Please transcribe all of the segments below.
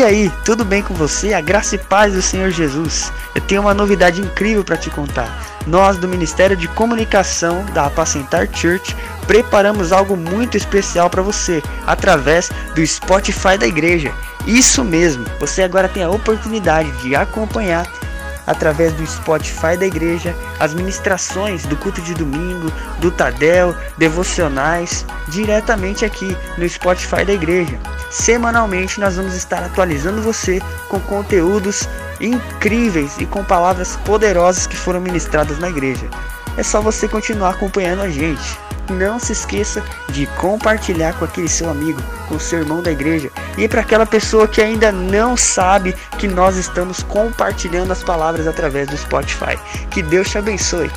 E aí, tudo bem com você? A graça e paz do Senhor Jesus. Eu tenho uma novidade incrível para te contar. Nós do Ministério de Comunicação da Apacentar Church preparamos algo muito especial para você através do Spotify da igreja. Isso mesmo, você agora tem a oportunidade de acompanhar através do Spotify da igreja, as ministrações do culto de domingo, do Tadel, devocionais, diretamente aqui no Spotify da igreja. Semanalmente nós vamos estar atualizando você com conteúdos incríveis e com palavras poderosas que foram ministradas na igreja. É só você continuar acompanhando a gente não se esqueça de compartilhar com aquele seu amigo, com seu irmão da igreja e para aquela pessoa que ainda não sabe que nós estamos compartilhando as palavras através do Spotify. Que Deus te abençoe.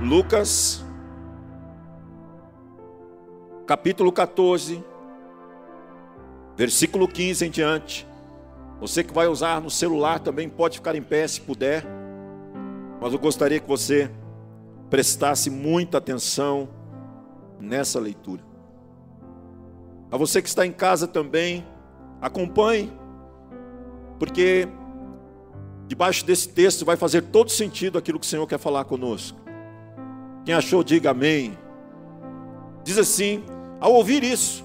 Lucas, capítulo 14, versículo 15 em diante. Você que vai usar no celular também pode ficar em pé se puder, mas eu gostaria que você prestasse muita atenção nessa leitura. A você que está em casa também, acompanhe, porque debaixo desse texto vai fazer todo sentido aquilo que o Senhor quer falar conosco. Quem achou, diga amém. Diz assim: ao ouvir isso,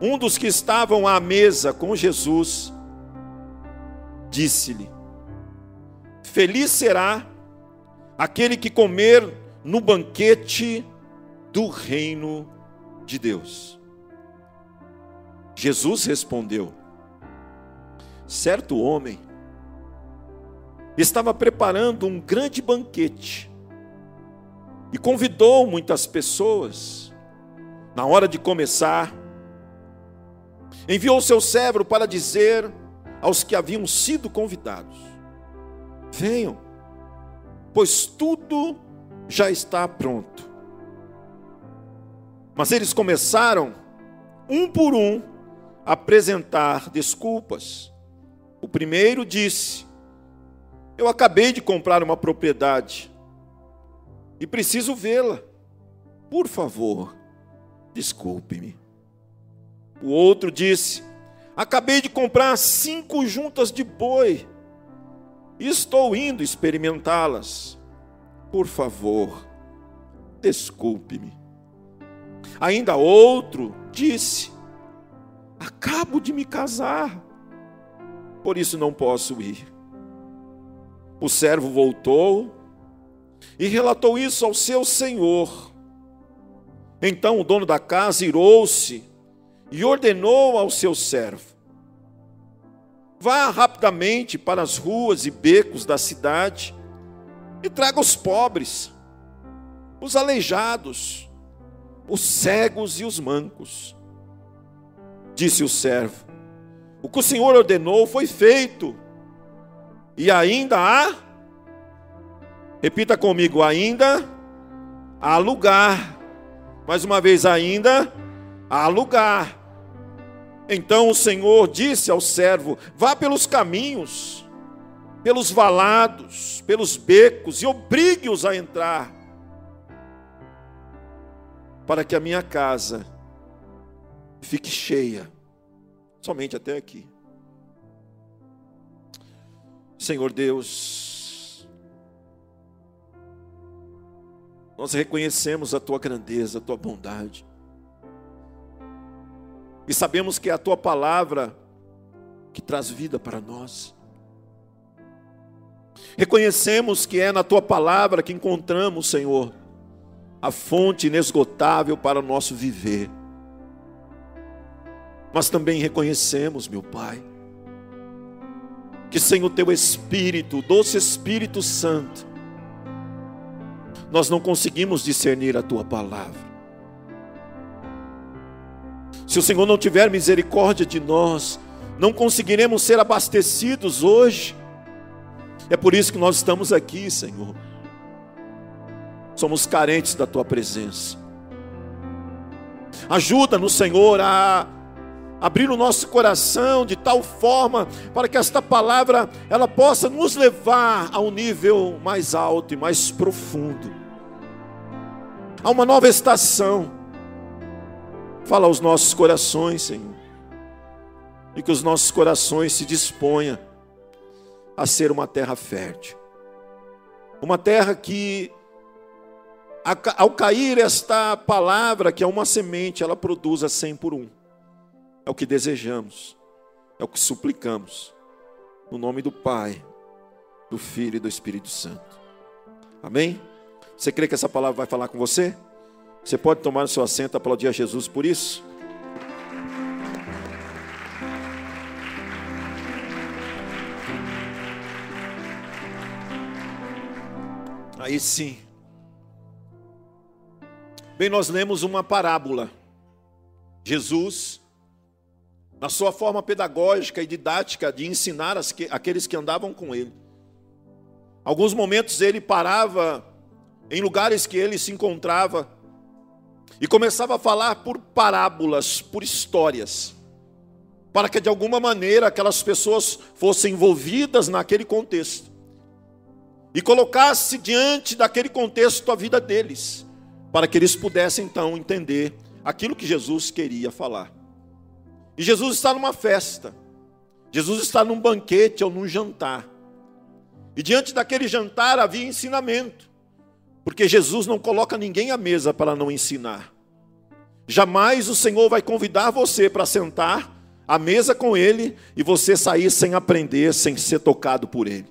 um dos que estavam à mesa com Jesus disse-lhe: Feliz será aquele que comer no banquete do reino de Deus. Jesus respondeu: certo homem estava preparando um grande banquete e convidou muitas pessoas. Na hora de começar, enviou seu servo para dizer aos que haviam sido convidados: Venham pois tudo já está pronto. Mas eles começaram, um por um, a apresentar desculpas. O primeiro disse: Eu acabei de comprar uma propriedade e preciso vê-la. Por favor, desculpe-me. O outro disse: Acabei de comprar cinco juntas de boi Estou indo experimentá-las. Por favor, desculpe-me. Ainda outro disse: Acabo de me casar, por isso não posso ir. O servo voltou e relatou isso ao seu senhor. Então o dono da casa irou-se e ordenou ao seu servo: Vá rapidamente para as ruas e becos da cidade e traga os pobres, os aleijados, os cegos e os mancos. Disse o servo: O que o Senhor ordenou foi feito, e ainda há, repita comigo, ainda há lugar. Mais uma vez, ainda há lugar. Então o Senhor disse ao servo: Vá pelos caminhos, pelos valados, pelos becos, e obrigue-os a entrar, para que a minha casa fique cheia, somente até aqui. Senhor Deus, nós reconhecemos a tua grandeza, a tua bondade. E sabemos que é a tua palavra que traz vida para nós. Reconhecemos que é na tua palavra que encontramos, Senhor, a fonte inesgotável para o nosso viver. Mas também reconhecemos, meu Pai, que sem o teu Espírito, o doce Espírito Santo, nós não conseguimos discernir a tua palavra. Se o Senhor não tiver misericórdia de nós, não conseguiremos ser abastecidos hoje. É por isso que nós estamos aqui, Senhor. Somos carentes da tua presença. Ajuda-nos, Senhor, a abrir o nosso coração de tal forma para que esta palavra ela possa nos levar a um nível mais alto e mais profundo. A uma nova estação Fala aos nossos corações, Senhor. E que os nossos corações se disponham a ser uma terra fértil. Uma terra que, ao cair esta palavra, que é uma semente, ela produza cem por um. É o que desejamos, é o que suplicamos. No nome do Pai, do Filho e do Espírito Santo. Amém? Você crê que essa palavra vai falar com você? Você pode tomar o seu assento, aplaudir a Jesus por isso? Aí sim. Bem, nós lemos uma parábola. Jesus, na sua forma pedagógica e didática de ensinar aqueles que andavam com ele. Alguns momentos ele parava em lugares que ele se encontrava e começava a falar por parábolas, por histórias, para que de alguma maneira aquelas pessoas fossem envolvidas naquele contexto e colocasse diante daquele contexto a vida deles, para que eles pudessem então entender aquilo que Jesus queria falar. E Jesus está numa festa, Jesus está num banquete ou num jantar, e diante daquele jantar havia ensinamento. Porque Jesus não coloca ninguém à mesa para não ensinar. Jamais o Senhor vai convidar você para sentar à mesa com Ele e você sair sem aprender, sem ser tocado por Ele.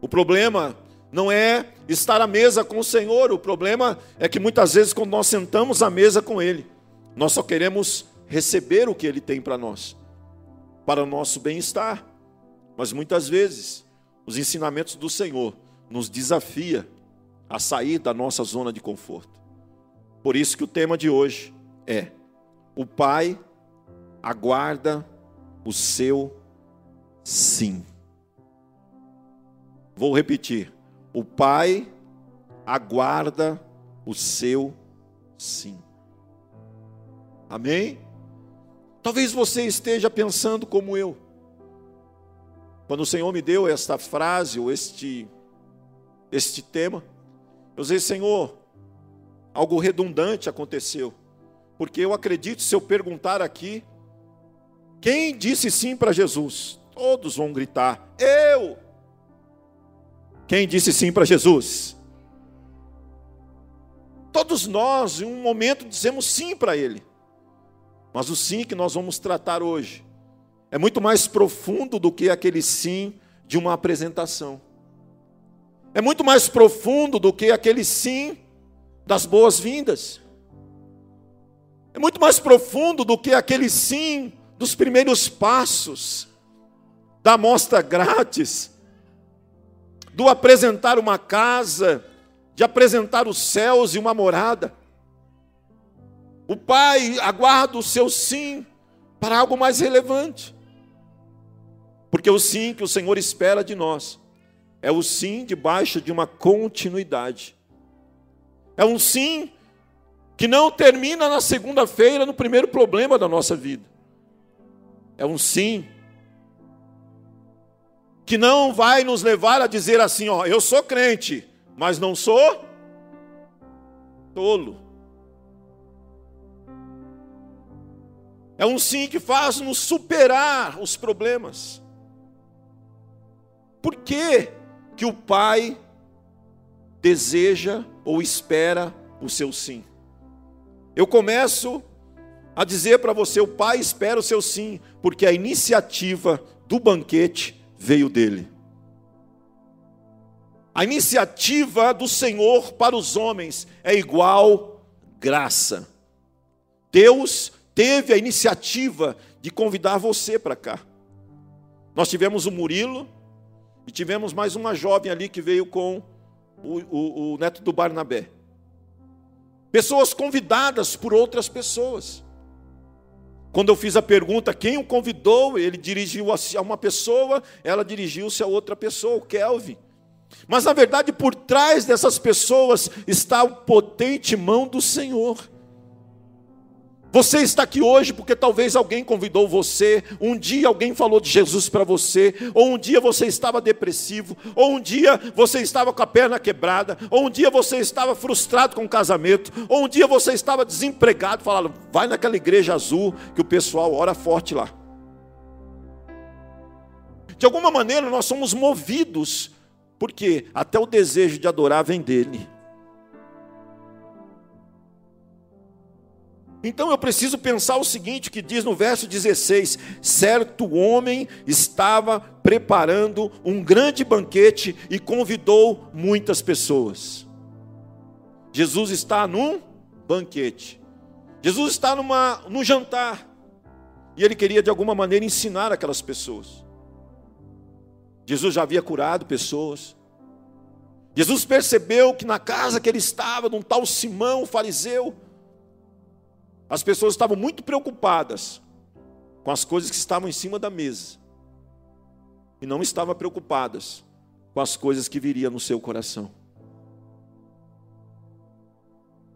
O problema não é estar à mesa com o Senhor, o problema é que muitas vezes, quando nós sentamos à mesa com Ele, nós só queremos receber o que Ele tem para nós, para o nosso bem-estar. Mas muitas vezes, os ensinamentos do Senhor nos desafia a sair da nossa zona de conforto. Por isso que o tema de hoje é: o Pai aguarda o seu sim. Vou repetir: o Pai aguarda o seu sim. Amém? Talvez você esteja pensando como eu. Quando o Senhor me deu esta frase ou este este tema, eu disse, Senhor, algo redundante aconteceu. Porque eu acredito, se eu perguntar aqui, quem disse sim para Jesus? Todos vão gritar, eu. Quem disse sim para Jesus? Todos nós, em um momento, dizemos sim para Ele. Mas o sim que nós vamos tratar hoje é muito mais profundo do que aquele sim de uma apresentação é muito mais profundo do que aquele sim das boas-vindas. É muito mais profundo do que aquele sim dos primeiros passos, da amostra grátis, do apresentar uma casa, de apresentar os céus e uma morada. O Pai aguarda o seu sim para algo mais relevante. Porque o sim que o Senhor espera de nós é o sim debaixo de uma continuidade. É um sim que não termina na segunda-feira, no primeiro problema da nossa vida. É um sim que não vai nos levar a dizer assim, ó, eu sou crente, mas não sou tolo. É um sim que faz nos superar os problemas. Por quê? Que o pai deseja ou espera o seu sim. Eu começo a dizer para você: o pai espera o seu sim, porque a iniciativa do banquete veio dele. A iniciativa do Senhor para os homens é igual graça. Deus teve a iniciativa de convidar você para cá. Nós tivemos o Murilo, e tivemos mais uma jovem ali que veio com o, o, o neto do Barnabé. Pessoas convidadas por outras pessoas. Quando eu fiz a pergunta, quem o convidou, ele dirigiu a uma pessoa, ela dirigiu-se a outra pessoa, o Kelvin. Mas na verdade, por trás dessas pessoas está a potente mão do Senhor. Você está aqui hoje porque talvez alguém convidou você, um dia alguém falou de Jesus para você, ou um dia você estava depressivo, ou um dia você estava com a perna quebrada, ou um dia você estava frustrado com o casamento, ou um dia você estava desempregado, falaram: "Vai naquela igreja azul que o pessoal ora forte lá". De alguma maneira nós somos movidos, porque até o desejo de adorar vem dele. Então eu preciso pensar o seguinte, que diz no verso 16: certo homem estava preparando um grande banquete e convidou muitas pessoas. Jesus está num banquete. Jesus está numa, num jantar. E ele queria de alguma maneira ensinar aquelas pessoas. Jesus já havia curado pessoas. Jesus percebeu que na casa que ele estava, num tal Simão, fariseu, as pessoas estavam muito preocupadas com as coisas que estavam em cima da mesa. E não estavam preocupadas com as coisas que viriam no seu coração.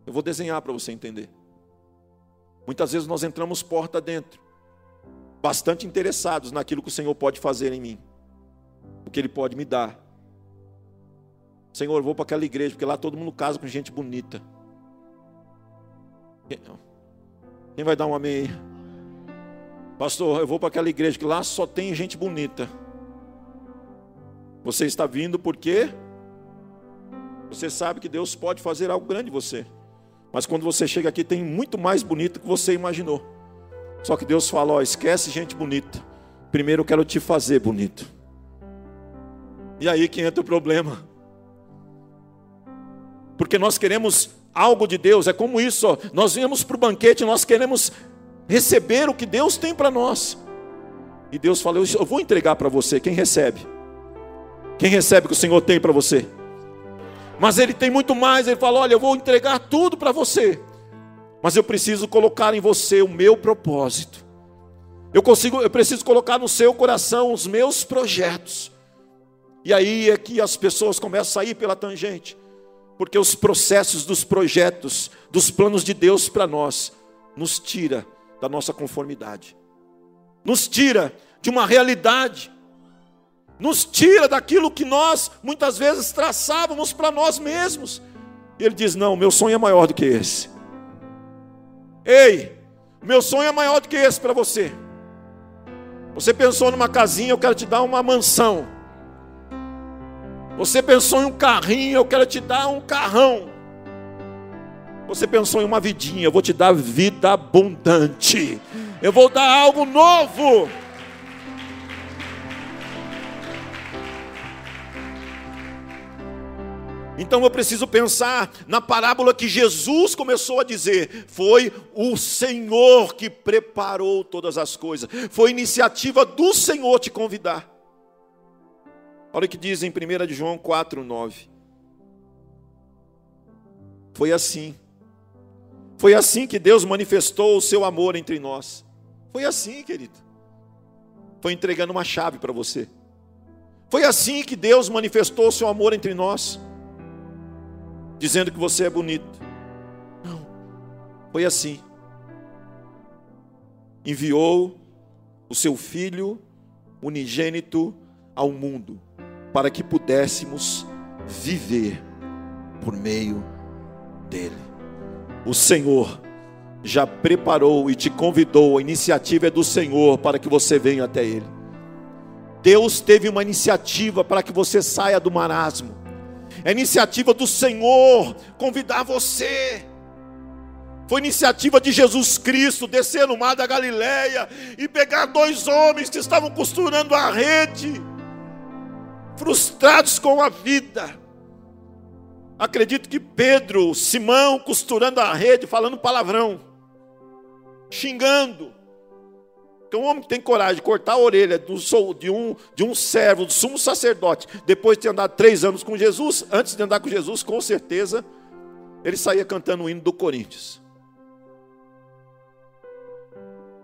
Eu vou desenhar para você entender. Muitas vezes nós entramos porta dentro, bastante interessados naquilo que o Senhor pode fazer em mim, o que Ele pode me dar. Senhor, eu vou para aquela igreja, porque lá todo mundo casa com gente bonita. Quem vai dar um amém aí? Pastor, eu vou para aquela igreja que lá só tem gente bonita. Você está vindo porque você sabe que Deus pode fazer algo grande em você. Mas quando você chega aqui, tem muito mais bonito que você imaginou. Só que Deus fala: ó, esquece gente bonita. Primeiro eu quero te fazer bonito. E aí que entra o problema. Porque nós queremos algo de Deus, é como isso, ó. nós viemos para o banquete, nós queremos receber o que Deus tem para nós. E Deus falou: Eu vou entregar para você. Quem recebe? Quem recebe o que o Senhor tem para você? Mas Ele tem muito mais. Ele falou: Olha, eu vou entregar tudo para você. Mas eu preciso colocar em você o meu propósito. Eu consigo, eu preciso colocar no seu coração os meus projetos. E aí é que as pessoas começam a sair pela tangente porque os processos dos projetos, dos planos de Deus para nós, nos tira da nossa conformidade, nos tira de uma realidade, nos tira daquilo que nós muitas vezes traçávamos para nós mesmos. E ele diz: Não, meu sonho é maior do que esse. Ei, meu sonho é maior do que esse para você. Você pensou numa casinha, eu quero te dar uma mansão. Você pensou em um carrinho, eu quero te dar um carrão. Você pensou em uma vidinha, eu vou te dar vida abundante. Eu vou dar algo novo. Então eu preciso pensar na parábola que Jesus começou a dizer: foi o Senhor que preparou todas as coisas, foi iniciativa do Senhor te convidar. Olha o que diz em 1 de João 4, 9. Foi assim. Foi assim que Deus manifestou o seu amor entre nós. Foi assim, querido. Foi entregando uma chave para você. Foi assim que Deus manifestou o seu amor entre nós. Dizendo que você é bonito. Não. Foi assim. Enviou o seu filho unigênito ao mundo para que pudéssemos viver por meio dele. O Senhor já preparou e te convidou, a iniciativa é do Senhor para que você venha até Ele. Deus teve uma iniciativa para que você saia do marasmo, é iniciativa do Senhor convidar você. Foi iniciativa de Jesus Cristo descer no mar da Galileia e pegar dois homens que estavam costurando a rede frustrados com a vida. Acredito que Pedro, Simão, costurando a rede, falando palavrão, xingando. Porque um homem que tem coragem de cortar a orelha de um, de um servo, do sumo sacerdote, depois de ter andado três anos com Jesus, antes de andar com Jesus, com certeza, ele saía cantando o hino do Coríntios.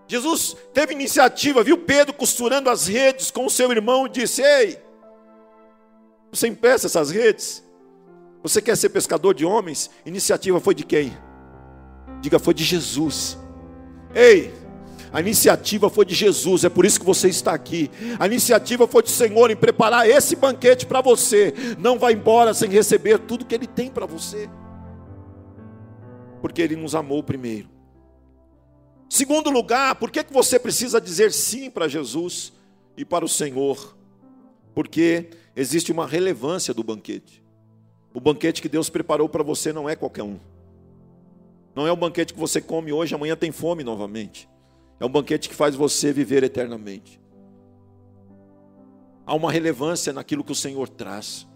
Jesus teve iniciativa, viu Pedro costurando as redes com o seu irmão e disse: Ei, você empeça essas redes? Você quer ser pescador de homens? Iniciativa foi de quem? Diga, foi de Jesus. Ei, a iniciativa foi de Jesus, é por isso que você está aqui. A iniciativa foi do Senhor em preparar esse banquete para você. Não vá embora sem receber tudo que Ele tem para você, porque Ele nos amou primeiro. Segundo lugar, por que, que você precisa dizer sim para Jesus e para o Senhor? Porque existe uma relevância do banquete. O banquete que Deus preparou para você não é qualquer um. Não é um banquete que você come hoje, amanhã tem fome novamente. É um banquete que faz você viver eternamente. Há uma relevância naquilo que o Senhor traz.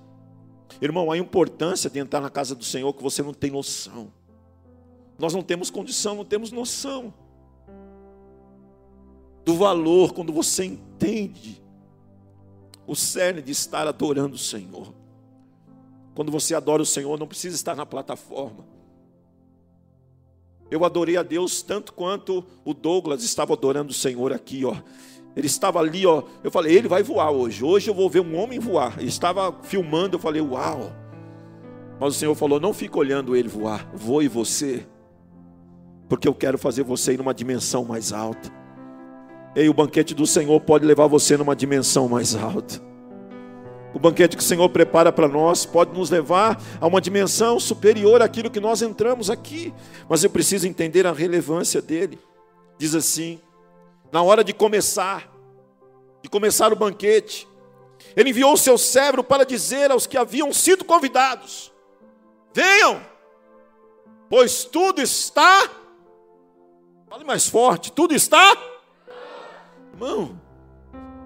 Irmão, há importância de entrar na casa do Senhor que você não tem noção. Nós não temos condição, não temos noção do valor quando você entende o cerne de estar adorando o Senhor. Quando você adora o Senhor, não precisa estar na plataforma. Eu adorei a Deus tanto quanto o Douglas estava adorando o Senhor aqui, ó. Ele estava ali, ó. Eu falei, ele vai voar hoje. Hoje eu vou ver um homem voar. Ele estava filmando, eu falei, uau. Mas o Senhor falou: não fica olhando ele voar, voe você, porque eu quero fazer você ir numa dimensão mais alta. E o banquete do Senhor pode levar você numa dimensão mais alta. O banquete que o Senhor prepara para nós pode nos levar a uma dimensão superior àquilo que nós entramos aqui, mas eu preciso entender a relevância dele. Diz assim: na hora de começar, de começar o banquete, ele enviou o seu cérebro para dizer aos que haviam sido convidados: Venham, pois tudo está. Fale mais forte: tudo está Irmão,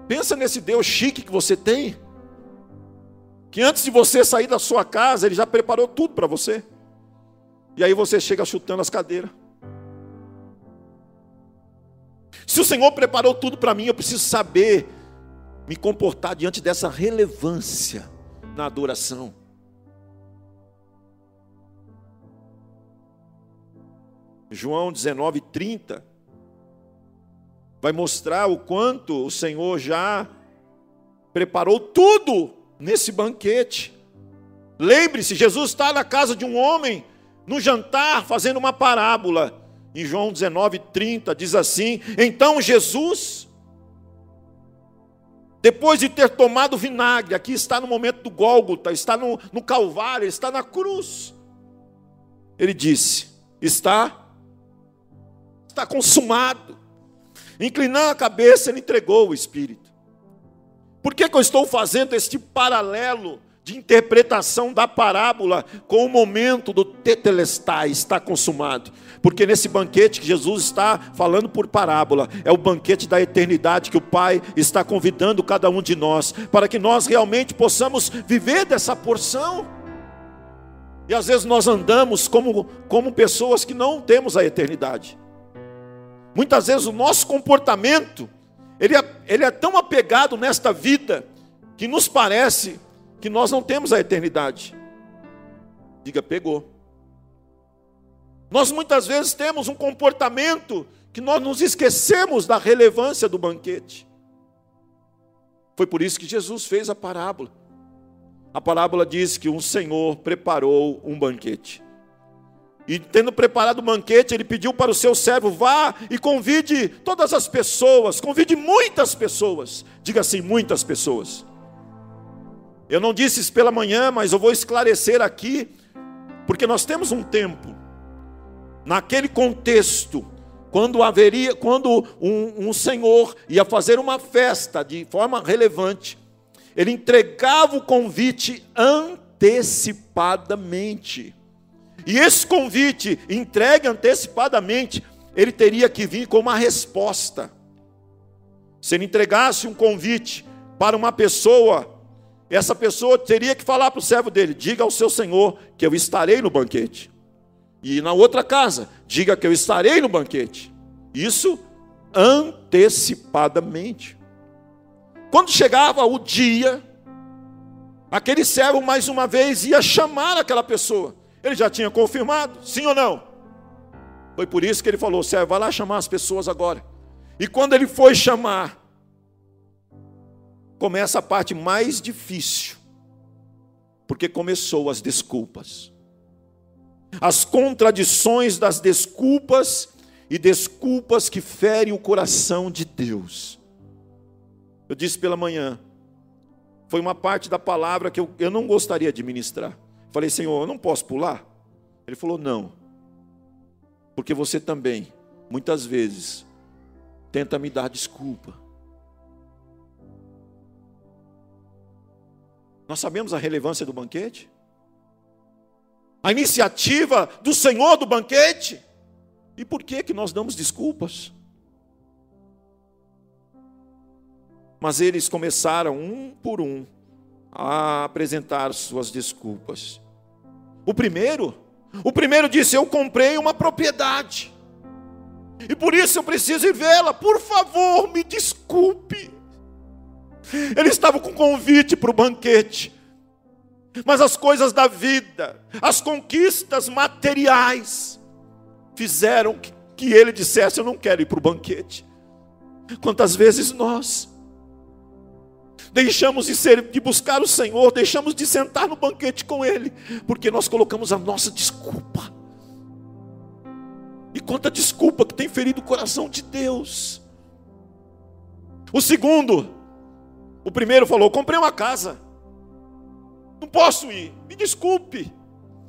pensa nesse Deus chique que você tem. Que antes de você sair da sua casa, ele já preparou tudo para você. E aí você chega chutando as cadeiras. Se o Senhor preparou tudo para mim, eu preciso saber me comportar diante dessa relevância na adoração. João 19, 30 vai mostrar o quanto o Senhor já preparou tudo nesse banquete. Lembre-se, Jesus está na casa de um homem, no jantar, fazendo uma parábola. Em João 19, 30, diz assim: Então Jesus, depois de ter tomado vinagre, aqui está no momento do Gólgota, está no, no Calvário, está na cruz. Ele disse: Está, está consumado. Inclinando a cabeça, ele entregou o Espírito. Por que, que eu estou fazendo este paralelo de interpretação da parábola com o momento do tetelestai, está consumado? Porque nesse banquete que Jesus está falando por parábola, é o banquete da eternidade que o Pai está convidando cada um de nós, para que nós realmente possamos viver dessa porção. E às vezes nós andamos como, como pessoas que não temos a eternidade. Muitas vezes o nosso comportamento, ele é, ele é tão apegado nesta vida, que nos parece que nós não temos a eternidade. Diga, pegou. Nós muitas vezes temos um comportamento que nós nos esquecemos da relevância do banquete. Foi por isso que Jesus fez a parábola. A parábola diz que um Senhor preparou um banquete. E tendo preparado o banquete, ele pediu para o seu servo: vá e convide todas as pessoas, convide muitas pessoas. Diga assim: muitas pessoas. Eu não disse isso pela manhã, mas eu vou esclarecer aqui, porque nós temos um tempo, naquele contexto, quando haveria, quando um, um senhor ia fazer uma festa de forma relevante, ele entregava o convite antecipadamente. E esse convite entregue antecipadamente, ele teria que vir com uma resposta. Se ele entregasse um convite para uma pessoa, essa pessoa teria que falar para o servo dele: diga ao seu senhor que eu estarei no banquete. E na outra casa, diga que eu estarei no banquete. Isso antecipadamente. Quando chegava o dia, aquele servo mais uma vez ia chamar aquela pessoa. Ele já tinha confirmado, sim ou não? Foi por isso que ele falou: servo, vai lá chamar as pessoas agora. E quando ele foi chamar, começa a parte mais difícil, porque começou as desculpas. As contradições das desculpas e desculpas que ferem o coração de Deus. Eu disse pela manhã, foi uma parte da palavra que eu, eu não gostaria de ministrar. Falei, Senhor, eu não posso pular? Ele falou, não. Porque você também, muitas vezes, tenta me dar desculpa. Nós sabemos a relevância do banquete? A iniciativa do Senhor do banquete? E por que que nós damos desculpas? Mas eles começaram um por um a apresentar suas desculpas. O primeiro, o primeiro disse: "Eu comprei uma propriedade. E por isso eu preciso ir vê-la. Por favor, me desculpe." Ele estava com convite para o banquete. Mas as coisas da vida, as conquistas materiais, fizeram que ele dissesse: Eu não quero ir para o banquete. Quantas vezes nós deixamos de, ser, de buscar o Senhor, deixamos de sentar no banquete com Ele, porque nós colocamos a nossa desculpa. E quanta desculpa que tem ferido o coração de Deus. O segundo, o primeiro falou: comprei uma casa, não posso ir, me desculpe.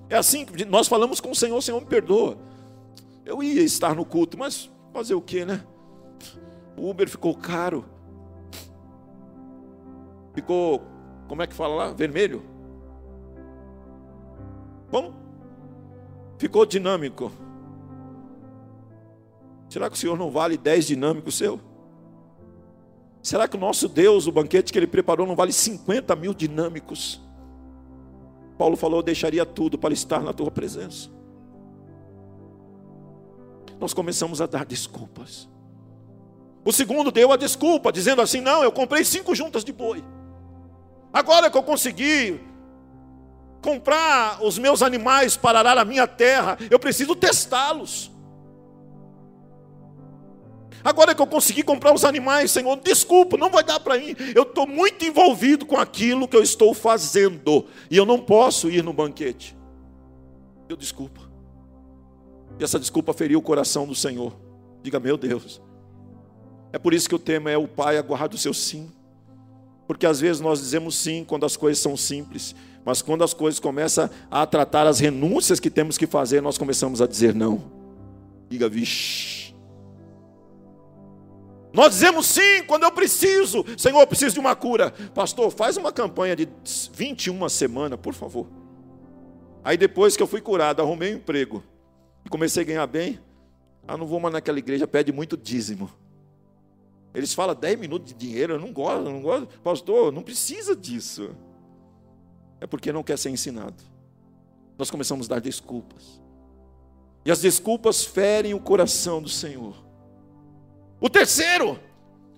É assim que nós falamos com o Senhor: Senhor, me perdoa. Eu ia estar no culto, mas fazer o que, né? O Uber ficou caro. Ficou, como é que fala lá? Vermelho? Como? Ficou dinâmico. Será que o Senhor não vale 10 dinâmicos seu? Será que o nosso Deus, o banquete que Ele preparou, não vale 50 mil dinâmicos? Paulo falou: Eu deixaria tudo para estar na tua presença. Nós começamos a dar desculpas. O segundo deu a desculpa, dizendo assim: Não, eu comprei cinco juntas de boi. Agora que eu consegui comprar os meus animais para arar a minha terra, eu preciso testá-los. Agora que eu consegui comprar os animais, Senhor, desculpa, não vai dar para mim. Eu estou muito envolvido com aquilo que eu estou fazendo. E eu não posso ir no banquete. Eu desculpa. E essa desculpa feriu o coração do Senhor. Diga, meu Deus. É por isso que o tema é o Pai aguarda o seu sim. Porque às vezes nós dizemos sim quando as coisas são simples, mas quando as coisas começam a tratar as renúncias que temos que fazer, nós começamos a dizer não. Diga, vixe. Nós dizemos sim quando eu preciso. Senhor, eu preciso de uma cura. Pastor, faz uma campanha de 21 semanas, por favor. Aí depois que eu fui curado, arrumei um emprego. E comecei a ganhar bem. Ah, não vou mais naquela igreja, pede muito dízimo. Eles falam 10 minutos de dinheiro, eu não gosto, não gosto. Pastor, não precisa disso. É porque não quer ser ensinado. Nós começamos a dar desculpas. E as desculpas ferem o coração do Senhor. O terceiro,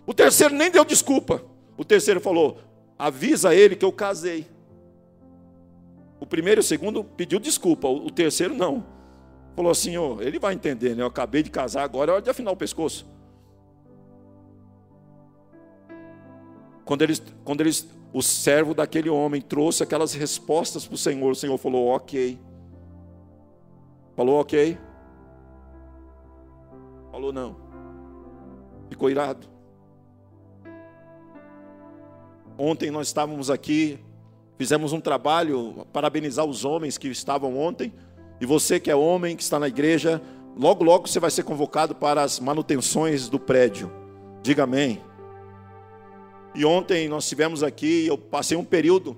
o terceiro nem deu desculpa. O terceiro falou: avisa ele que eu casei. O primeiro e o segundo pediu desculpa, o terceiro não. Falou assim: oh, ele vai entender, né? Eu acabei de casar agora, é hora de afinar o pescoço. Quando eles, quando eles, o servo daquele homem trouxe aquelas respostas para o Senhor, o Senhor falou: Ok. Falou ok. Falou não. Ficou irado. Ontem nós estávamos aqui, fizemos um trabalho, parabenizar os homens que estavam ontem. E você que é homem, que está na igreja, logo, logo você vai ser convocado para as manutenções do prédio. Diga amém. E ontem nós tivemos aqui, eu passei um período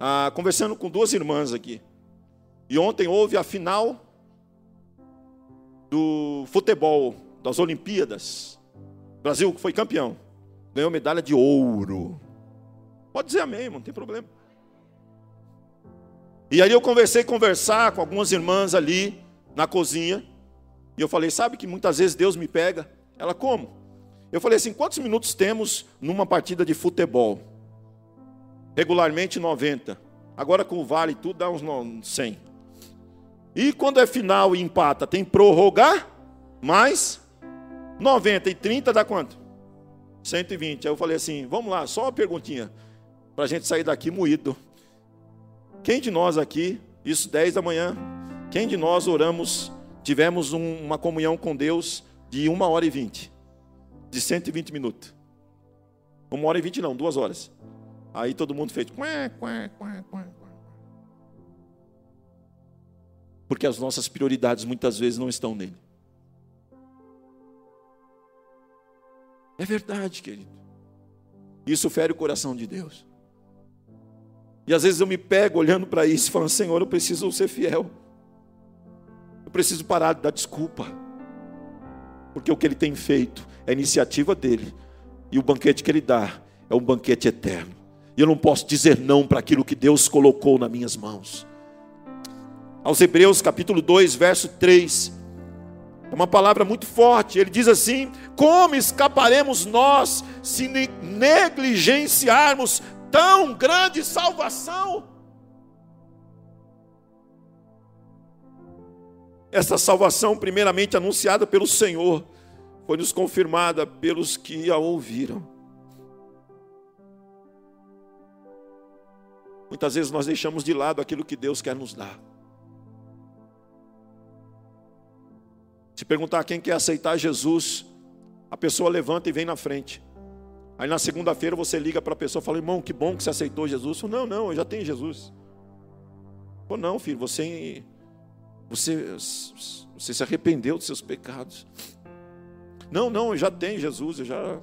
ah, conversando com duas irmãs aqui. E ontem houve a final do futebol das Olimpíadas. O Brasil foi campeão. Ganhou medalha de ouro. Pode dizer amém, não tem problema. E aí eu conversei, conversar com algumas irmãs ali na cozinha. E eu falei, sabe que muitas vezes Deus me pega? Ela, como? Eu falei assim: quantos minutos temos numa partida de futebol? Regularmente 90. Agora com o vale tudo dá uns 100. E quando é final e empata, tem prorrogar? Mais 90 e 30 dá quanto? 120. Aí eu falei assim: vamos lá, só uma perguntinha. Para a gente sair daqui moído. Quem de nós aqui, isso 10 da manhã, quem de nós oramos tivemos um, uma comunhão com Deus de uma hora e vinte, de 120 minutos. Uma hora e vinte não, duas horas. Aí todo mundo fez. Porque as nossas prioridades muitas vezes não estão nele. É verdade, querido. Isso fere o coração de Deus. E às vezes eu me pego olhando para isso e falando: Senhor, eu preciso ser fiel. Eu preciso parar de dar desculpa. Porque o que ele tem feito é iniciativa dele. E o banquete que ele dá é um banquete eterno. E eu não posso dizer não para aquilo que Deus colocou nas minhas mãos. Aos Hebreus capítulo 2, verso 3. É uma palavra muito forte. Ele diz assim: Como escaparemos nós se negligenciarmos tão grande salvação? Essa salvação, primeiramente anunciada pelo Senhor, foi nos confirmada pelos que a ouviram. Muitas vezes nós deixamos de lado aquilo que Deus quer nos dar. Se perguntar quem quer aceitar Jesus, a pessoa levanta e vem na frente. Aí na segunda-feira você liga para a pessoa e fala: irmão, que bom que você aceitou Jesus. Falo, não, não, eu já tenho Jesus. Pô, não, filho, você, você, você se arrependeu dos seus pecados. Não, não, já tenho Jesus, eu já.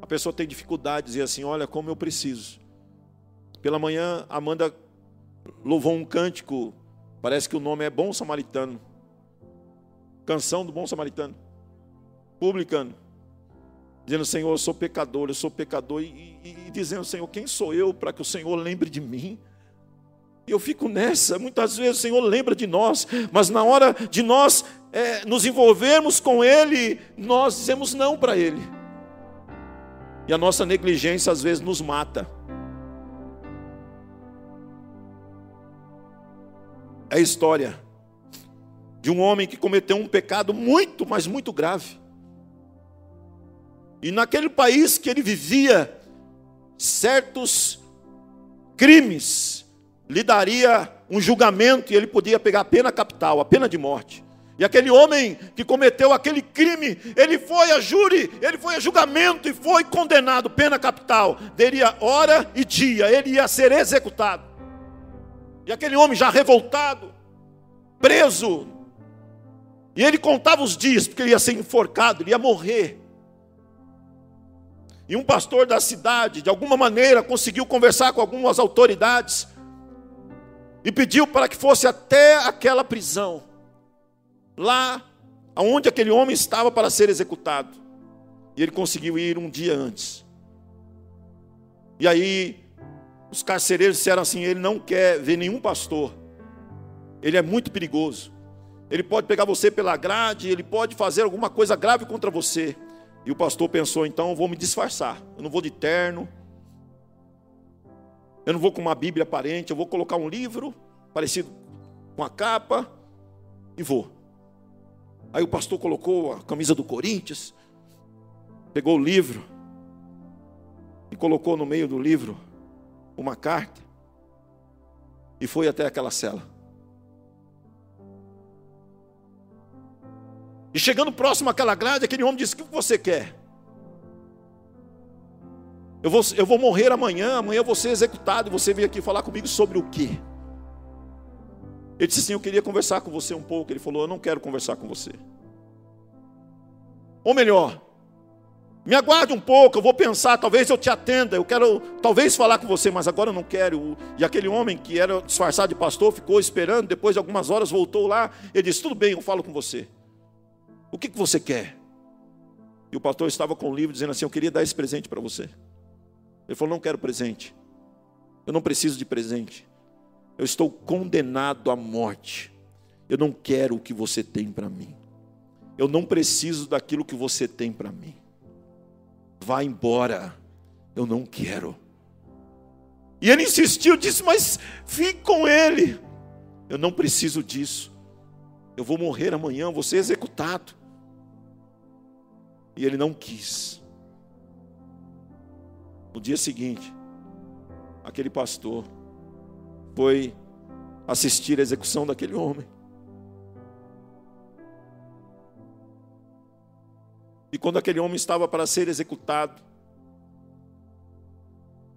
A pessoa tem dificuldade de dizer assim: olha, como eu preciso. Pela manhã, Amanda louvou um cântico, parece que o nome é Bom Samaritano. Canção do Bom Samaritano. Publicano dizendo: Senhor, eu sou pecador, eu sou pecador, e, e, e dizendo: Senhor, quem sou eu para que o Senhor lembre de mim? Eu fico nessa, muitas vezes o Senhor lembra de nós, mas na hora de nós é, nos envolvermos com Ele, nós dizemos não para Ele. E a nossa negligência às vezes nos mata. É a história de um homem que cometeu um pecado muito, mas muito grave. E naquele país que ele vivia, certos crimes lhe daria um julgamento e ele podia pegar a pena capital, a pena de morte. E aquele homem que cometeu aquele crime, ele foi a júri, ele foi a julgamento e foi condenado, pena capital. Teria hora e dia, ele ia ser executado. E aquele homem já revoltado, preso, e ele contava os dias, porque ele ia ser enforcado, ele ia morrer. E um pastor da cidade, de alguma maneira, conseguiu conversar com algumas autoridades e pediu para que fosse até aquela prisão, lá onde aquele homem estava para ser executado. E ele conseguiu ir um dia antes. E aí, os carcereiros disseram assim: ele não quer ver nenhum pastor, ele é muito perigoso. Ele pode pegar você pela grade, ele pode fazer alguma coisa grave contra você. E o pastor pensou: então vou me disfarçar. Eu não vou de terno. Eu não vou com uma Bíblia aparente. Eu vou colocar um livro parecido com a capa e vou. Aí o pastor colocou a camisa do Corinthians, pegou o livro e colocou no meio do livro uma carta e foi até aquela cela. E chegando próximo àquela grade, aquele homem disse: O que você quer? Eu vou, eu vou morrer amanhã, amanhã eu vou ser executado, e você veio aqui falar comigo sobre o quê? Ele disse assim: Eu queria conversar com você um pouco. Ele falou: Eu não quero conversar com você. Ou melhor, me aguarde um pouco, eu vou pensar, talvez eu te atenda, eu quero talvez falar com você, mas agora eu não quero. E aquele homem que era disfarçado de pastor ficou esperando, depois de algumas horas voltou lá, ele disse: Tudo bem, eu falo com você. O que, que você quer? E o pastor estava com o livro dizendo assim: Eu queria dar esse presente para você. Ele falou: Não quero presente. Eu não preciso de presente. Eu estou condenado à morte. Eu não quero o que você tem para mim. Eu não preciso daquilo que você tem para mim. Vá embora. Eu não quero. E ele insistiu, disse: Mas fique com ele. Eu não preciso disso. Eu vou morrer amanhã, vou ser executado. E ele não quis. No dia seguinte, aquele pastor foi assistir a execução daquele homem. E quando aquele homem estava para ser executado,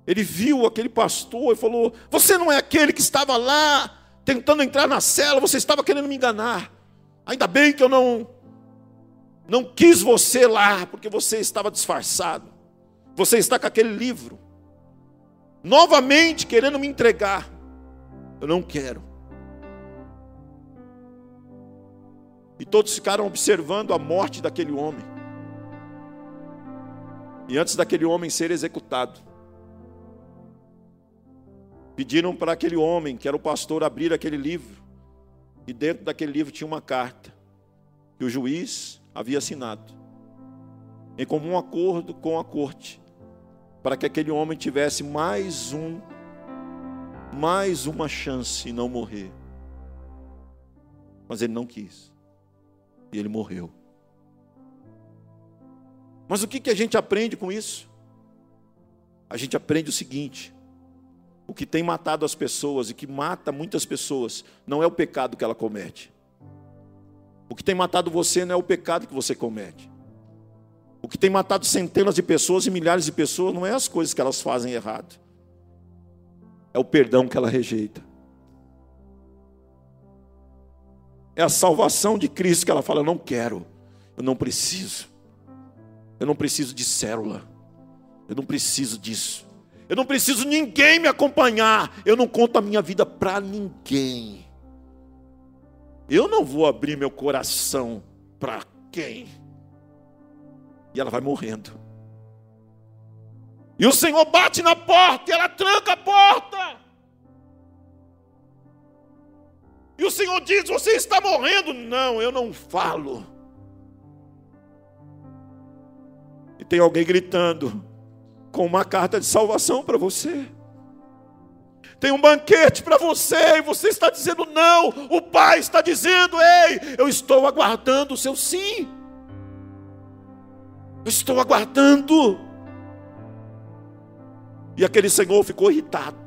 ele viu aquele pastor e falou: Você não é aquele que estava lá tentando entrar na cela, você estava querendo me enganar. Ainda bem que eu não não quis você lá, porque você estava disfarçado. Você está com aquele livro, novamente querendo me entregar. Eu não quero. E todos ficaram observando a morte daquele homem. E antes daquele homem ser executado, pediram para aquele homem, que era o pastor, abrir aquele livro. E dentro daquele livro tinha uma carta que o juiz havia assinado, em comum acordo com a corte, para que aquele homem tivesse mais um, mais uma chance e não morrer. Mas ele não quis. E ele morreu. Mas o que, que a gente aprende com isso? A gente aprende o seguinte: o que tem matado as pessoas e que mata muitas pessoas não é o pecado que ela comete. O que tem matado você não é o pecado que você comete. O que tem matado centenas de pessoas e milhares de pessoas não é as coisas que elas fazem errado. É o perdão que ela rejeita. É a salvação de Cristo que ela fala: Eu não quero, eu não preciso. Eu não preciso de célula. Eu não preciso disso. Eu não preciso ninguém me acompanhar. Eu não conto a minha vida para ninguém. Eu não vou abrir meu coração para quem? E ela vai morrendo. E o Senhor bate na porta e ela tranca a porta. E o Senhor diz: Você está morrendo. Não, eu não falo. E tem alguém gritando com uma carta de salvação para você. Tem um banquete para você e você está dizendo não. O Pai está dizendo: Ei, eu estou aguardando o seu sim. Eu estou aguardando. E aquele senhor ficou irritado.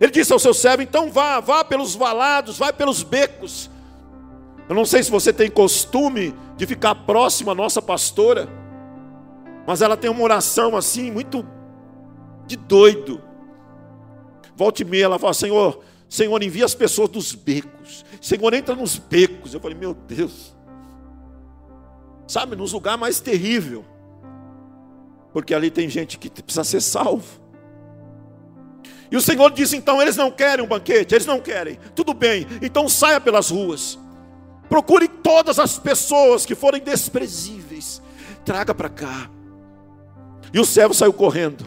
Ele disse ao seu servo: Então vá, vá pelos valados, vá pelos becos eu não sei se você tem costume de ficar próximo à nossa pastora, mas ela tem uma oração assim, muito de doido. Volte e meia, ela fala: Senhor, Senhor, envia as pessoas dos becos. Senhor, entra nos becos. Eu falei: Meu Deus. Sabe, nos lugar mais terrível. Porque ali tem gente que precisa ser salvo. E o Senhor disse: então, eles não querem um banquete, eles não querem. Tudo bem, então saia pelas ruas. Procure todas as pessoas que forem desprezíveis, traga para cá. E o servo saiu correndo.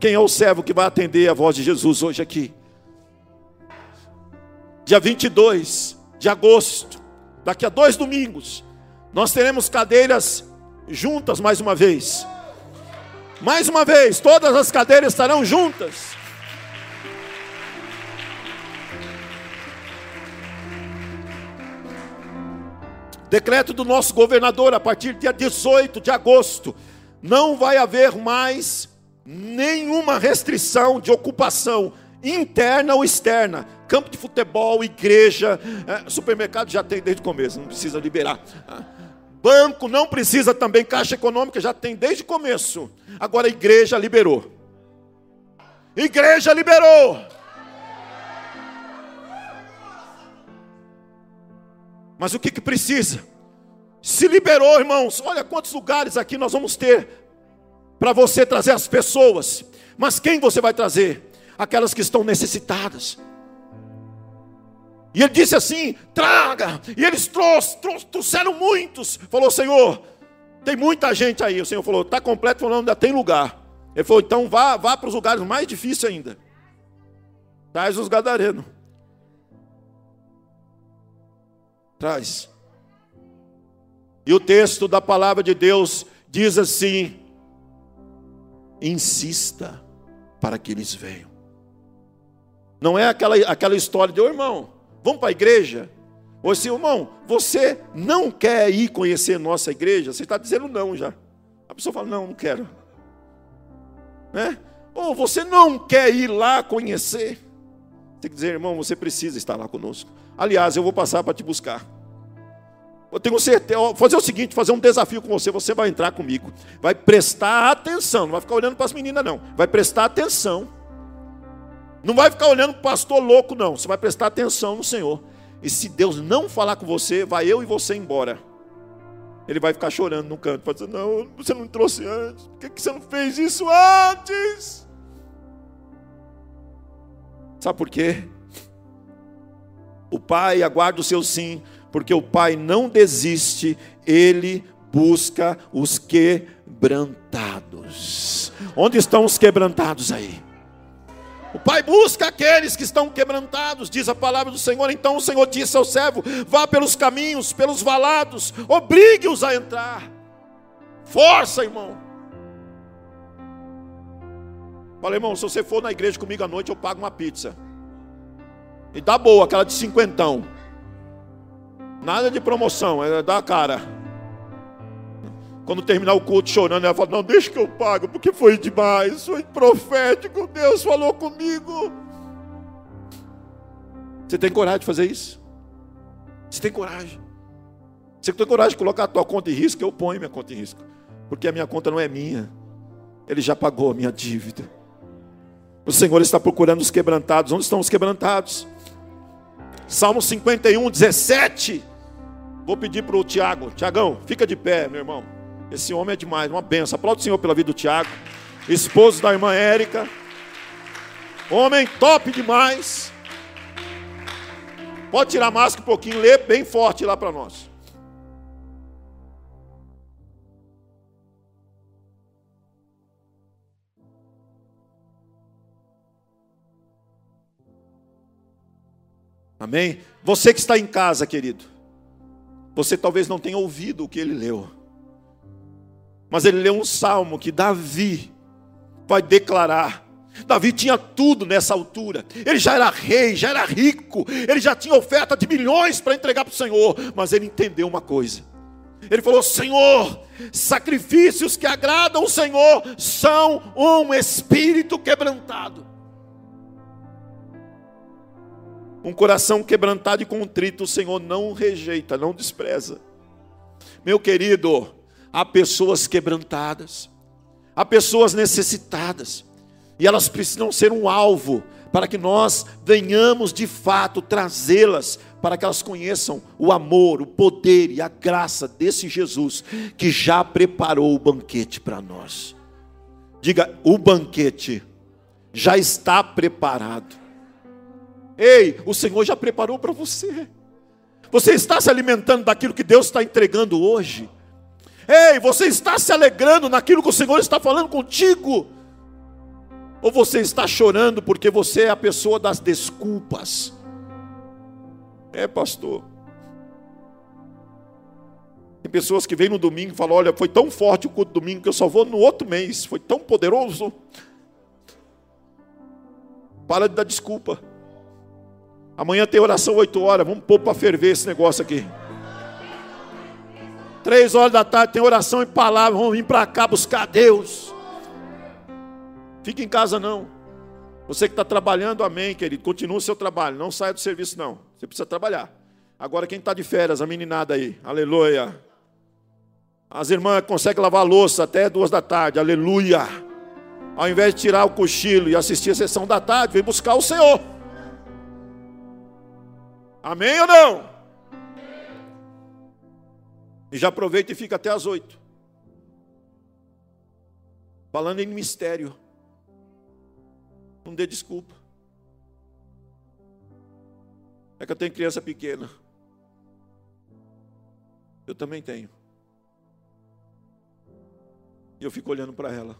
Quem é o servo que vai atender a voz de Jesus hoje aqui? Dia 22 de agosto, daqui a dois domingos, nós teremos cadeiras juntas mais uma vez. Mais uma vez, todas as cadeiras estarão juntas. Decreto do nosso governador, a partir do dia 18 de agosto, não vai haver mais nenhuma restrição de ocupação interna ou externa. Campo de futebol, igreja, é, supermercado já tem desde o começo, não precisa liberar. Banco não precisa também, caixa econômica já tem desde o começo. Agora a igreja liberou. Igreja liberou. Mas o que, que precisa? Se liberou, irmãos. Olha quantos lugares aqui nós vamos ter para você trazer as pessoas. Mas quem você vai trazer? Aquelas que estão necessitadas. E ele disse assim: traga. E eles trouxeram, trouxeram muitos. Falou, Senhor, tem muita gente aí. O Senhor falou, está completo. Falou, ainda tem lugar. Ele falou, então vá, vá para os lugares mais difíceis ainda. Traz os gadarenos. Traz. E o texto da palavra de Deus diz assim: insista para que eles venham. Não é aquela, aquela história de, ô irmão, vamos para a igreja? Ou assim, irmão, você não quer ir conhecer nossa igreja? Você está dizendo não já. A pessoa fala, não, não quero. Né? Ou você não quer ir lá conhecer? Tem que dizer, irmão, você precisa estar lá conosco. Aliás, eu vou passar para te buscar. Eu tenho certeza, fazer o seguinte, fazer um desafio com você, você vai entrar comigo. Vai prestar atenção, não vai ficar olhando para as meninas não. Vai prestar atenção. Não vai ficar olhando para o pastor louco não, você vai prestar atenção no Senhor. E se Deus não falar com você, vai eu e você embora. Ele vai ficar chorando no canto, vai dizer, não, você não me trouxe antes, por que você não fez isso antes? Sabe por quê? O pai aguarda o seu sim, porque o pai não desiste, ele busca os quebrantados. Onde estão os quebrantados aí? O Pai busca aqueles que estão quebrantados, diz a palavra do Senhor. Então o Senhor disse ao servo: vá pelos caminhos, pelos valados, obrigue-os a entrar. Força, irmão. Fala, irmão, se você for na igreja comigo à noite, eu pago uma pizza. E dá boa, aquela de cinquentão. Nada de promoção, é da cara. Quando terminar o culto chorando, ela fala: Não, deixa que eu pago, porque foi demais, foi profético, Deus falou comigo. Você tem coragem de fazer isso? Você tem coragem? Você tem coragem de colocar a tua conta em risco? Eu ponho minha conta em risco, porque a minha conta não é minha, Ele já pagou a minha dívida. O Senhor está procurando os quebrantados. Onde estão os quebrantados? Salmo 51, 17. Vou pedir para o Tiago. Tiagão, fica de pé, meu irmão. Esse homem é demais, uma benção. Aplaude o Senhor pela vida do Tiago, esposo da irmã Érica. Homem top demais. Pode tirar a máscara um pouquinho, lê bem forte lá para nós. Amém? Você que está em casa, querido, você talvez não tenha ouvido o que ele leu. Mas ele leu um salmo que Davi vai declarar. Davi tinha tudo nessa altura. Ele já era rei, já era rico, ele já tinha oferta de milhões para entregar para o Senhor. Mas ele entendeu uma coisa. Ele falou: Senhor, sacrifícios que agradam o Senhor são um espírito quebrantado. Um coração quebrantado e contrito, o Senhor não rejeita, não despreza. Meu querido, há pessoas quebrantadas, há pessoas necessitadas, e elas precisam ser um alvo para que nós venhamos de fato trazê-las para que elas conheçam o amor, o poder e a graça desse Jesus que já preparou o banquete para nós. Diga, o banquete já está preparado. Ei, o Senhor já preparou para você. Você está se alimentando daquilo que Deus está entregando hoje. Ei, você está se alegrando naquilo que o Senhor está falando contigo? Ou você está chorando porque você é a pessoa das desculpas? É, pastor. Tem pessoas que vêm no domingo e falam: Olha, foi tão forte o culto domingo que eu só vou no outro mês. Foi tão poderoso. Para de dar desculpa. Amanhã tem oração 8 horas. Vamos pôr para ferver esse negócio aqui. Três horas da tarde tem oração e palavra. Vamos vir para cá buscar Deus. Fique em casa não. Você que está trabalhando, amém, querido. Continue o seu trabalho. Não saia do serviço, não. Você precisa trabalhar. Agora, quem está de férias, a meninada aí. Aleluia. As irmãs conseguem lavar louça até duas da tarde. Aleluia. Ao invés de tirar o cochilo e assistir a sessão da tarde, vem buscar o Senhor. Amém ou não? E já aproveita e fica até as oito. Falando em mistério. Não dê desculpa. É que eu tenho criança pequena. Eu também tenho. E eu fico olhando para ela.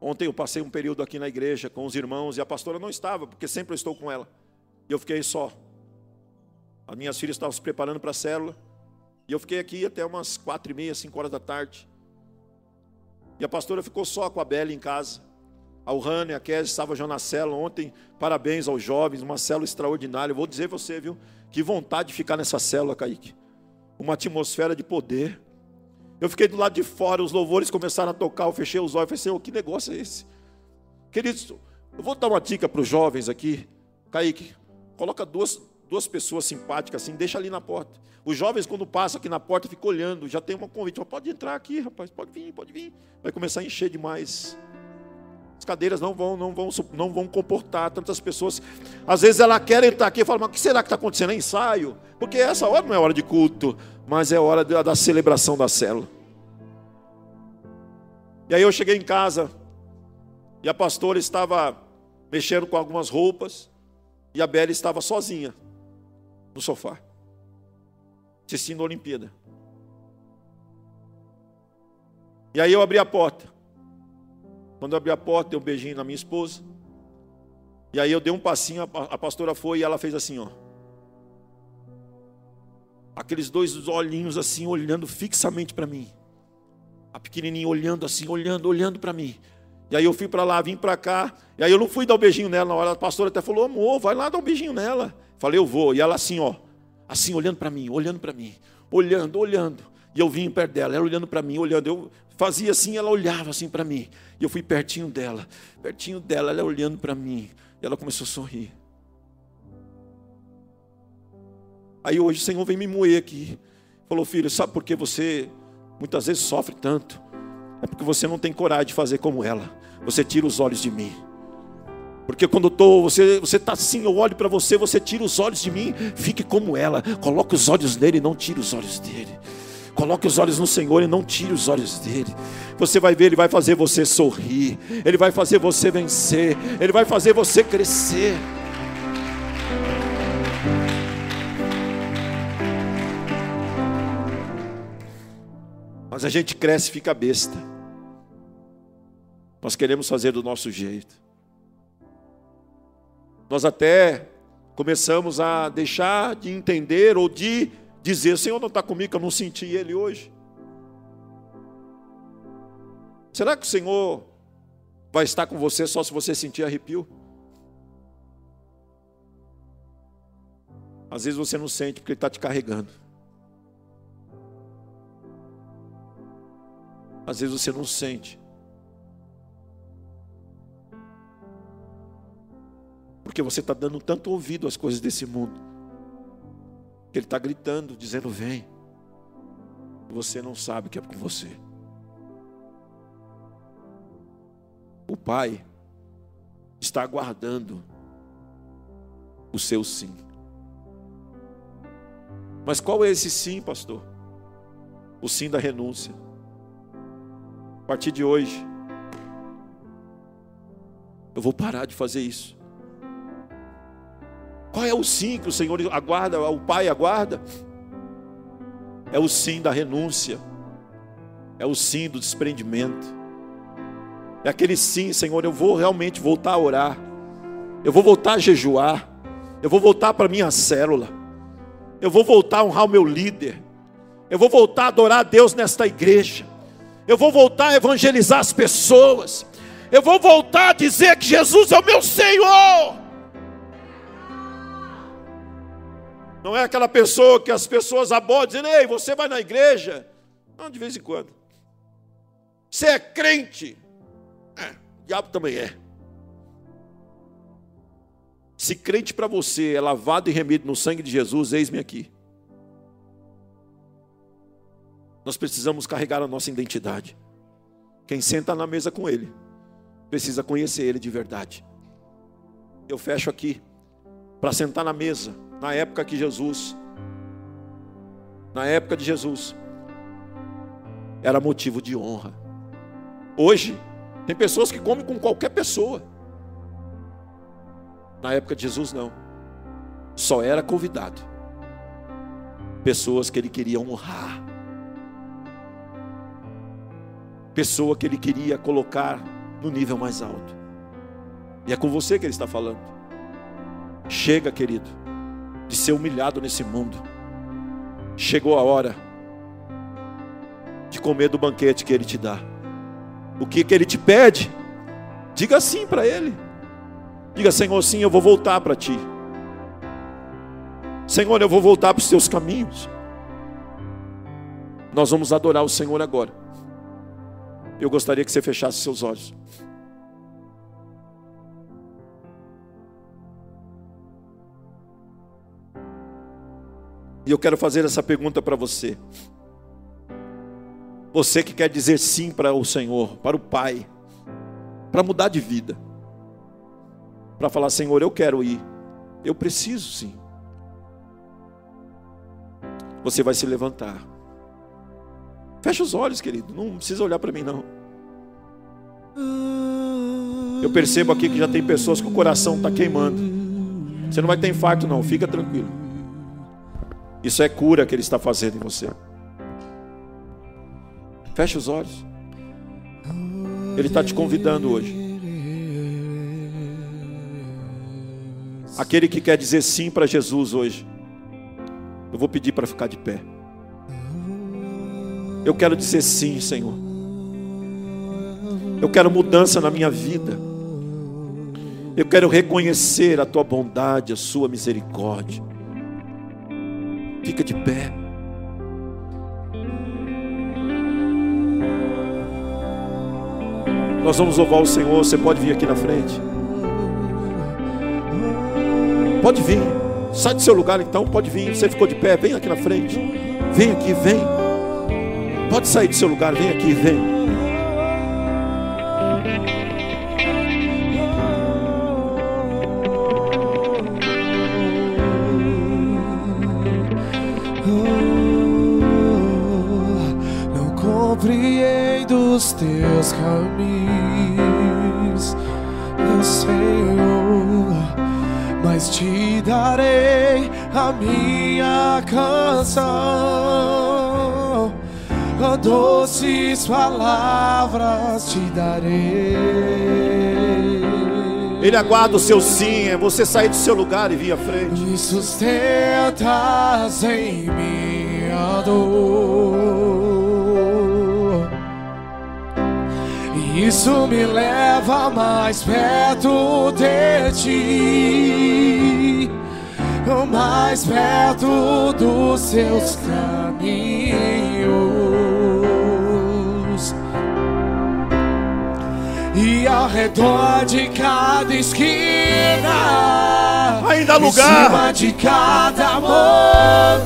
Ontem eu passei um período aqui na igreja com os irmãos e a pastora não estava, porque sempre eu estou com ela. E eu fiquei só. As minhas filhas estavam se preparando para a célula. E eu fiquei aqui até umas quatro e meia, cinco horas da tarde. E a pastora ficou só com a Bela em casa. A Uhane, a Kézia estava já na célula ontem. Parabéns aos jovens, uma célula extraordinária. Eu vou dizer você, viu? Que vontade de ficar nessa célula, Kaique. Uma atmosfera de poder. Eu fiquei do lado de fora, os louvores começaram a tocar. Eu fechei os olhos e falei, Senhor, que negócio é esse? Queridos, eu vou dar uma dica para os jovens aqui. Kaique, coloca duas, duas pessoas simpáticas assim, deixa ali na porta. Os jovens, quando passam aqui na porta, ficam olhando, já tem um convite. Pode entrar aqui, rapaz, pode vir, pode vir. Vai começar a encher demais. As cadeiras não vão, não vão, não vão comportar tantas pessoas. Às vezes ela quer entrar aqui e fala, mas o que será que está acontecendo? É ensaio? Porque essa hora não é hora de culto, mas é hora da, da celebração da célula. E aí eu cheguei em casa e a pastora estava mexendo com algumas roupas e a Bela estava sozinha no sofá, assistindo a Olimpíada. E aí eu abri a porta. Quando eu abri a porta, dei um beijinho na minha esposa. E aí eu dei um passinho, a pastora foi e ela fez assim, ó. Aqueles dois olhinhos assim, olhando fixamente para mim. A pequenininha olhando assim, olhando, olhando para mim. E aí eu fui para lá, vim para cá. E aí eu não fui dar um beijinho nela na hora. A pastora até falou: amor, vai lá dar um beijinho nela. Falei: eu vou. E ela assim, ó, assim, olhando para mim, olhando para mim, olhando, olhando. E eu vim perto dela, ela olhando para mim, olhando. Eu fazia assim, ela olhava assim para mim. E eu fui pertinho dela, pertinho dela, ela olhando para mim. E ela começou a sorrir. Aí hoje o Senhor vem me moer aqui. Falou, filho, sabe por que você muitas vezes sofre tanto? É porque você não tem coragem de fazer como ela. Você tira os olhos de mim. Porque quando eu tô, você você tá assim, eu olho para você, você tira os olhos de mim, fique como ela. Coloque os olhos nele e não tire os olhos dele. Coloque os olhos no Senhor e não tire os olhos dele. Você vai ver, ele vai fazer você sorrir, ele vai fazer você vencer, ele vai fazer você crescer. Mas a gente cresce e fica besta. Nós queremos fazer do nosso jeito. Nós até começamos a deixar de entender ou de dizer: Senhor não está comigo, eu não senti Ele hoje. Será que o Senhor vai estar com você só se você sentir arrepio? Às vezes você não sente porque Ele está te carregando. Às vezes você não sente. Porque você está dando tanto ouvido às coisas desse mundo. Que Ele está gritando, dizendo: Vem. Você não sabe que é com você. O Pai está aguardando o seu sim. Mas qual é esse sim, pastor? O sim da renúncia. A partir de hoje, eu vou parar de fazer isso. Qual é o sim que o Senhor aguarda, o Pai aguarda? É o sim da renúncia, é o sim do desprendimento, é aquele sim, Senhor, eu vou realmente voltar a orar, eu vou voltar a jejuar, eu vou voltar para minha célula, eu vou voltar a honrar o meu líder, eu vou voltar a adorar a Deus nesta igreja, eu vou voltar a evangelizar as pessoas. Eu vou voltar a dizer que Jesus é o meu Senhor. Não é aquela pessoa que as pessoas abordam dizendo, ei, você vai na igreja? Não, de vez em quando. Você é crente? É, o diabo também é. Se crente para você é lavado e remido no sangue de Jesus, eis-me aqui. Nós precisamos carregar a nossa identidade. Quem senta na mesa com Ele, precisa conhecer Ele de verdade. Eu fecho aqui, para sentar na mesa, na época que Jesus, na época de Jesus, era motivo de honra. Hoje, tem pessoas que comem com qualquer pessoa. Na época de Jesus, não. Só era convidado. Pessoas que ele queria honrar pessoa que ele queria colocar no nível mais alto. E é com você que ele está falando. Chega, querido, de ser humilhado nesse mundo. Chegou a hora de comer do banquete que ele te dá. O que, que ele te pede? Diga sim para ele. Diga, Senhor, sim, eu vou voltar para ti. Senhor, eu vou voltar para os teus caminhos. Nós vamos adorar o Senhor agora eu gostaria que você fechasse seus olhos. E eu quero fazer essa pergunta para você. Você que quer dizer sim para o Senhor, para o Pai, para mudar de vida, para falar: Senhor, eu quero ir, eu preciso sim. Você vai se levantar. Fecha os olhos, querido, não precisa olhar para mim, não. Eu percebo aqui que já tem pessoas que o coração está queimando. Você não vai ter infarto, não, fica tranquilo. Isso é cura que Ele está fazendo em você. Feche os olhos. Ele está te convidando hoje. Aquele que quer dizer sim para Jesus hoje. Eu vou pedir para ficar de pé. Eu quero dizer sim, Senhor. Eu quero mudança na minha vida. Eu quero reconhecer a tua bondade, a sua misericórdia. Fica de pé. Nós vamos louvar o Senhor. Você pode vir aqui na frente. Pode vir. Sai do seu lugar então, pode vir. Você ficou de pé, vem aqui na frente. Vem aqui, vem. Pode sair do seu lugar, vem aqui, vem. Os teus caminhos, meu Senhor, mas te darei a minha canção, oh, doces palavras te darei. Ele aguarda o seu sim, é você sair do seu lugar e vir à frente. Me sustentas em minha dor Isso me leva mais perto de ti, mais perto dos seus caminhos. E ao redor de cada esquina, ainda lugar, em cima de cada montanha,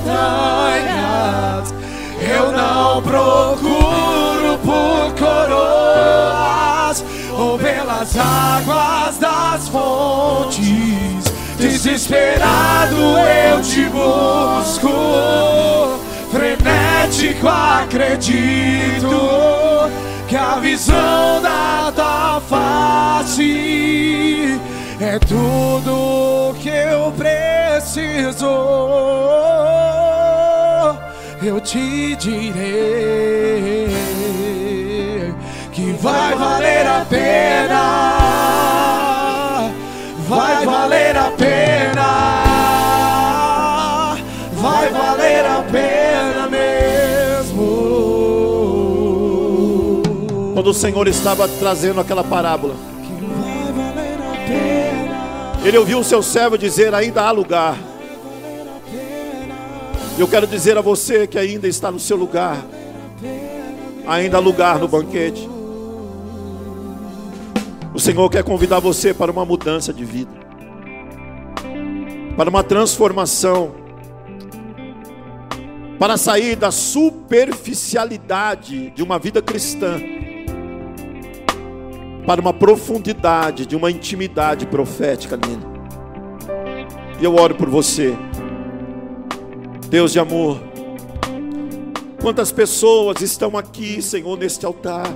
eu não procuro por coroa ou pelas águas das fontes. Desesperado eu te busco, frenético acredito que a visão da tua face é tudo que eu preciso. Eu te direi vai valer a pena, vai valer a pena, vai valer a pena mesmo. Quando o Senhor estava trazendo aquela parábola, ele ouviu o seu servo dizer: Ainda há lugar. Eu quero dizer a você que ainda está no seu lugar, ainda há lugar no banquete. O Senhor quer convidar você para uma mudança de vida, para uma transformação, para sair da superficialidade de uma vida cristã, para uma profundidade de uma intimidade profética nele. E eu oro por você, Deus de amor. Quantas pessoas estão aqui, Senhor, neste altar?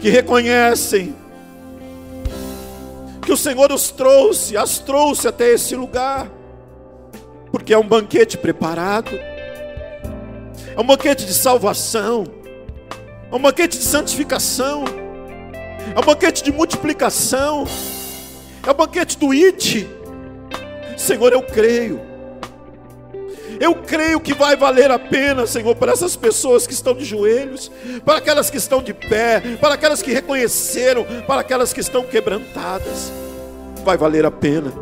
Que reconhecem que o Senhor os trouxe, as trouxe até esse lugar, porque é um banquete preparado, é um banquete de salvação, é um banquete de santificação, é um banquete de multiplicação, é um banquete do it. Senhor, eu creio eu creio que vai valer a pena, Senhor, para essas pessoas que estão de joelhos, para aquelas que estão de pé, para aquelas que reconheceram, para aquelas que estão quebrantadas. Vai valer a pena.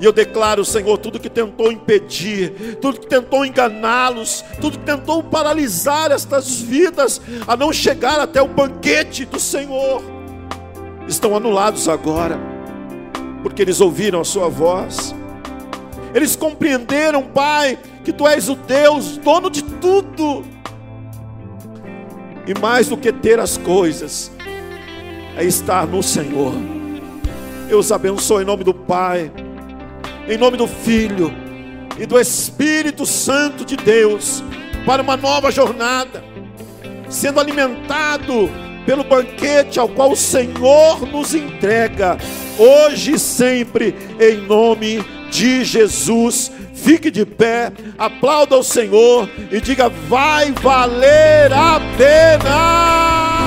E eu declaro, Senhor, tudo que tentou impedir, tudo que tentou enganá-los, tudo que tentou paralisar estas vidas a não chegar até o banquete do Senhor, estão anulados agora, porque eles ouviram a Sua voz Eles compreenderam, Pai, que Tu és o Deus, dono de tudo. E mais do que ter as coisas, é estar no Senhor. Eu os abençoo em nome do Pai, em nome do Filho e do Espírito Santo de Deus, para uma nova jornada, sendo alimentado pelo banquete ao qual o Senhor nos entrega, hoje e sempre, em nome de Jesus. Fique de pé, aplauda o Senhor e diga: vai valer a pena.